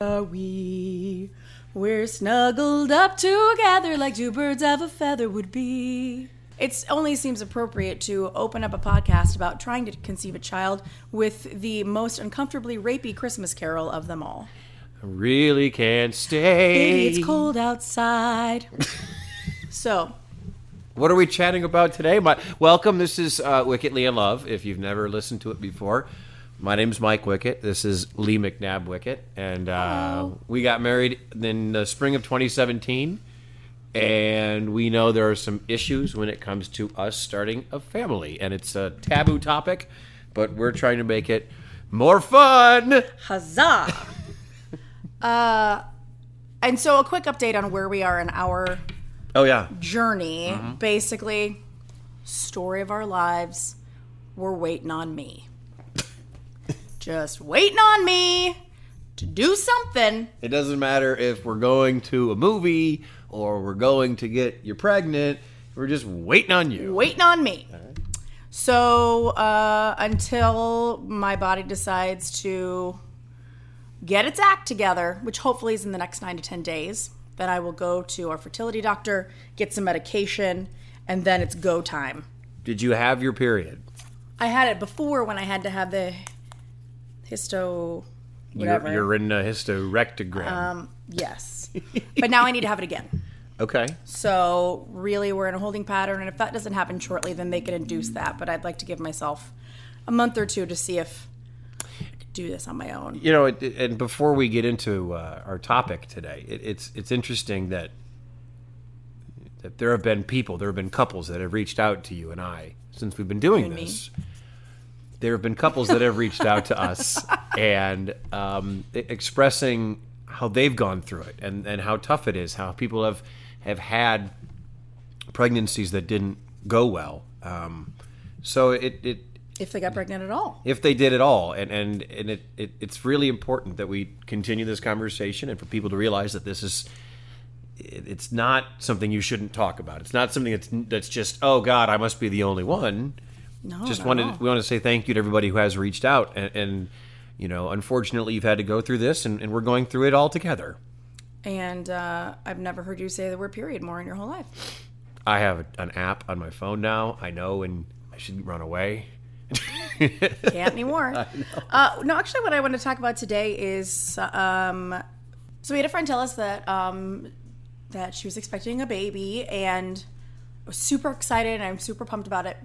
Are we? We're snuggled up together like two birds of a feather would be. It only seems appropriate to open up a podcast about trying to conceive a child with the most uncomfortably rapey Christmas carol of them all. I really can't stay. Baby, it's cold outside. so, What are we chatting about today? My, welcome. This is uh, Wickedly in Love. If you've never listened to it before, my name's Mike Wickett. This is Lee McNabb Wickett, and uh, we got married in the spring of 2017. And we know there are some issues when it comes to us starting a family, and it's a taboo topic, but we're trying to make it more fun. huzzah! uh, and so, a quick update on where we are in our Oh yeah, journey. Basically, story of our lives. We're waiting on me. Just waiting on me to do something. It doesn't matter if we're going to a movie or we're going to get you pregnant. We're just waiting on you. Waiting on me. So uh, until my body decides to get its act together, which hopefully is in the next nine to ten days, then I will go to our fertility doctor, get some medication, and then it's go time. Did you have your period? I had it before when I had to have the histo whatever. You're, you're in a hysterectogram. um, yes, but now I need to have it again. okay. So really, we're in a holding pattern, and if that doesn't happen shortly, then they can induce that. But I'd like to give myself a month or two to see if I could do this on my own. You know, it, it- and before we get into uh, our topic today, it, it's it's interesting that that there have been people, there have been couples that have reached out to you and I since we've been doing and me. There have been couples that have reached out to us and um, expressing how they've gone through it and, and how tough it is, how people have have had pregnancies that didn't go well. Um, so it, it If they got pregnant at all, if they did it all. And and, and it, it it's really important that we continue this conversation and for people to realize that this is it's not something you shouldn't talk about. It's not something that's that's just oh god i must be the only one no, just wanted all. we want to say thank you to everybody who has reached out and, and you know unfortunately you've had to go through this and, and we're going through it all together And uh, I've never heard you say the word period more in your whole life. i have an app on my phone now i know and i should run away Can't anymore. Uh, no, actually, what I want to talk about today is um, so we had a friend tell us that um, that she was expecting a baby and was super excited and I'm super pumped about it.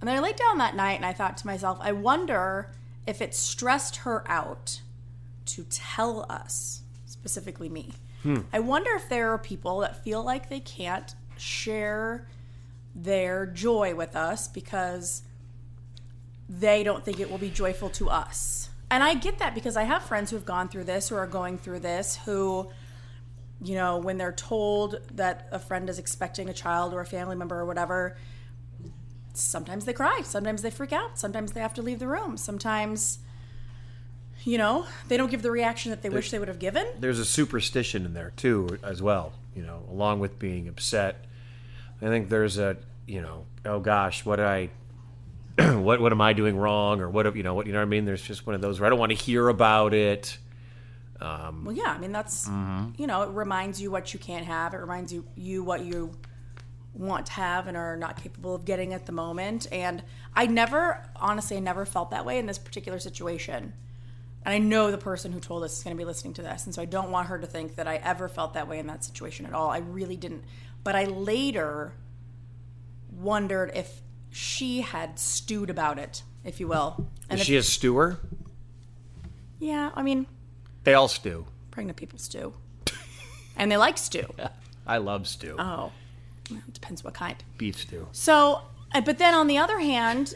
And then I laid down that night and I thought to myself, I wonder if it stressed her out to tell us, specifically me. Hmm. I wonder if there are people that feel like they can't share their joy with us because they don't think it will be joyful to us. And I get that because I have friends who have gone through this, who are going through this, who, you know, when they're told that a friend is expecting a child or a family member or whatever, sometimes they cry, sometimes they freak out, sometimes they have to leave the room, sometimes, you know, they don't give the reaction that they wish they would have given. there's a superstition in there too as well you know along with being upset i think there's a you know oh gosh what i what what am i doing wrong or what you know what you know what i mean there's just one of those where i don't want to hear about it um, Well, yeah, I mean that's mm-hmm. you know it reminds you what you can't have. It reminds you you what you want to have and are not capable of getting at the moment. And I never, honestly, I never felt that way in this particular situation. And I know the person who told us is going to be listening to this, and so I don't want her to think that I ever felt that way in that situation at all. I really didn't. But I later wondered if she had stewed about it, if you will. And is she a stewer yeah, I mean, they all stew pregnant people stew, and they like stew. i love stew Oh, well, it depends what kind. beef stew So, uh, but then on the other hand,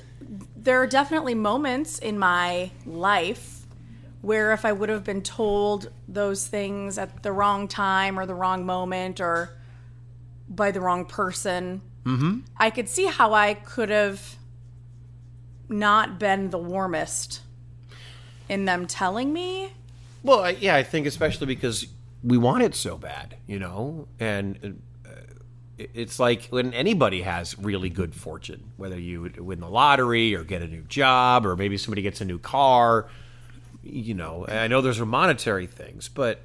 there are definitely moments in my life where if I would have been told those things at the wrong time or the wrong moment or by the wrong person, I could see how I could have not been the warmest in them telling me. well yeah i think especially because we want it so bad you know and uh, it's like when anybody has really good fortune whether you win the lottery or get a new job or maybe somebody gets a new car you know, I know those are monetary things, but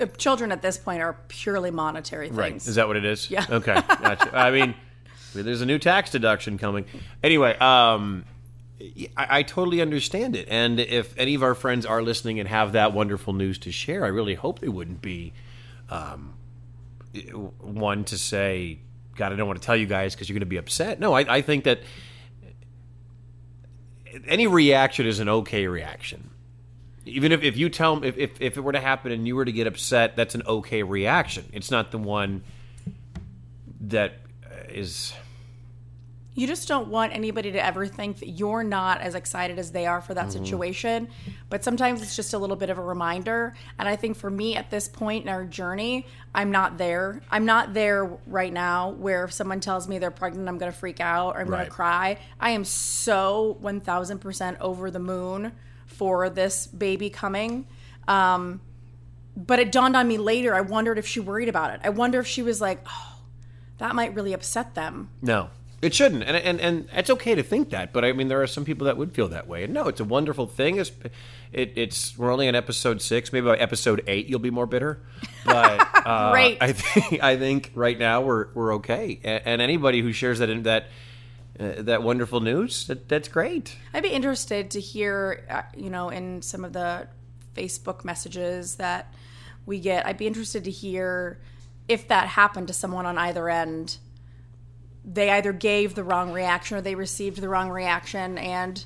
Uh, Children at this point are purely monetary things. Right. Is that what it is? Yeah. Okay. Gotcha. I mean, there's a new tax deduction coming. Anyway, um, I, I totally understand it. And if any of our friends are listening and have that wonderful news to share, I really hope they wouldn't be um, one to say, God, I don't want to tell you guys because you're going to be upset. No, I, I think that any reaction is an okay reaction. Even if, if you tell if, if, if it were to happen and you were to get upset, that's an okay reaction. It's not the one that is. You just don't want anybody to ever think that you're not as excited as they are for that Mm-hmm. situation. But sometimes it's just a little bit of a reminder. And I think for me at this point in our journey, I'm not there. I'm not there right now where if someone tells me they're pregnant, I'm going to freak out or I'm going to cry. I am so 1000% over the moon for this baby coming. Um, but it dawned on me later. I wondered if she worried about it. I wonder if she was like, oh, that might really upset them. No, it shouldn't, and and and it's okay to think that. But I mean, there are some people that would feel that way. And no, it's a wonderful thing. It's, it, it's we're only on episode six. Maybe by episode eight, you'll be more bitter. But uh, Great. I think I think right now we're we're okay. And, and anybody who shares that in that. Uh, that wonderful news. That, that's great. I'd be interested to hear, uh, you know, in some of the Facebook messages that we get. I'd be interested to hear if that happened to someone on either end. They either gave the wrong reaction or they received the wrong reaction, and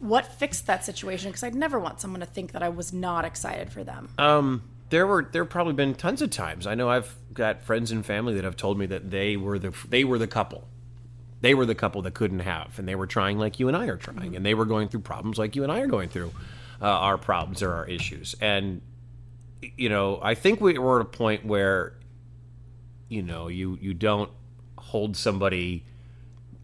what fixed that situation? Because I'd never want someone to think that I was not excited for them. Um, there were there probably been tons of times. I know I've got friends and family that have told me that they were the they were the couple. They were the couple that couldn't have, and they were trying like you and I are trying, and they were going through problems like you and I are going through uh, our problems or our issues. And you know, I think we were at a point where you know you you don't hold somebody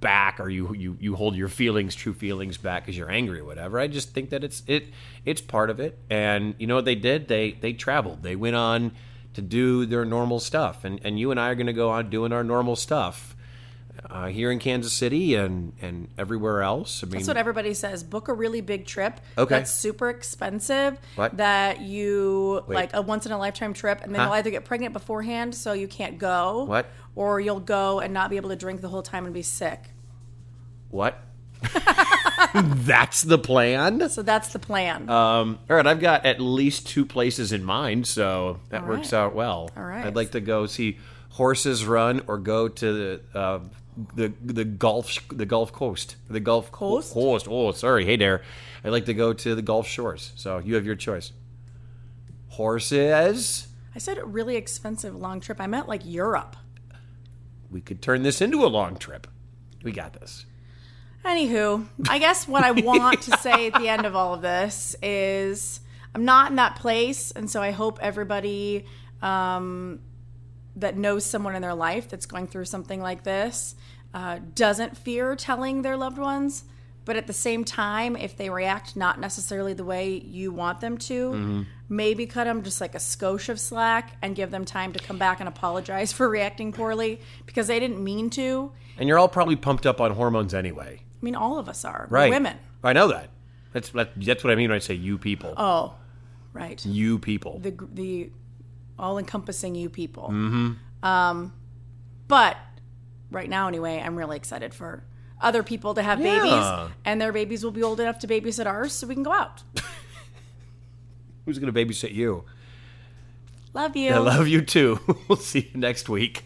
back or you you you hold your feelings true feelings back because you're angry or whatever. I just think that it's it it's part of it. And you know what they did? They they traveled. They went on to do their normal stuff. And and you and i are going to go on doing our normal stuff uh, here in kansas city and and everywhere else i mean That's what everybody says. Book a really big trip. Okay. That's super expensive. What? That you Wait. like a once in a lifetime trip, and then Huh? you'll either get pregnant beforehand, so you can't go. What? Or you'll go and not be able to drink the whole time and be sick. what that's the plan So that's the plan. Um, all right, I've got at least two places in mind, so that All works right. out well. All right. I'd like to go see horses run or go to the uh, the the Gulf the Gulf Coast, the Gulf Coast? Coast. Oh, sorry, hey there. I'd like to go to the Gulf Shores. So you have your choice. Horses. I said a really expensive long trip. I meant like Europe. We could turn this into a long trip. We got this. Anywho, I guess what I want to say at the end of all of this is I'm not in that place, and so I hope everybody um, that knows someone in their life that's going through something like this uh, doesn't fear telling their loved ones. But at the same time, if they react not necessarily the way you want them to, maybe cut them just like a skosh of slack and give them time to come back and apologize for reacting poorly because they didn't mean to. And you're all probably pumped up on hormones anyway. I mean, all of us are. We're Right. women. I know that. That's that's what I mean when I say you people. Oh, right. you people. The the all encompassing you people. Mm-hmm. Um, but right now, anyway, I'm really excited for other people to have Yeah. babies, and their babies will be old enough to babysit ours, so we can go out. Who's going to babysit you? Love you. I love you too. we'll see you next week.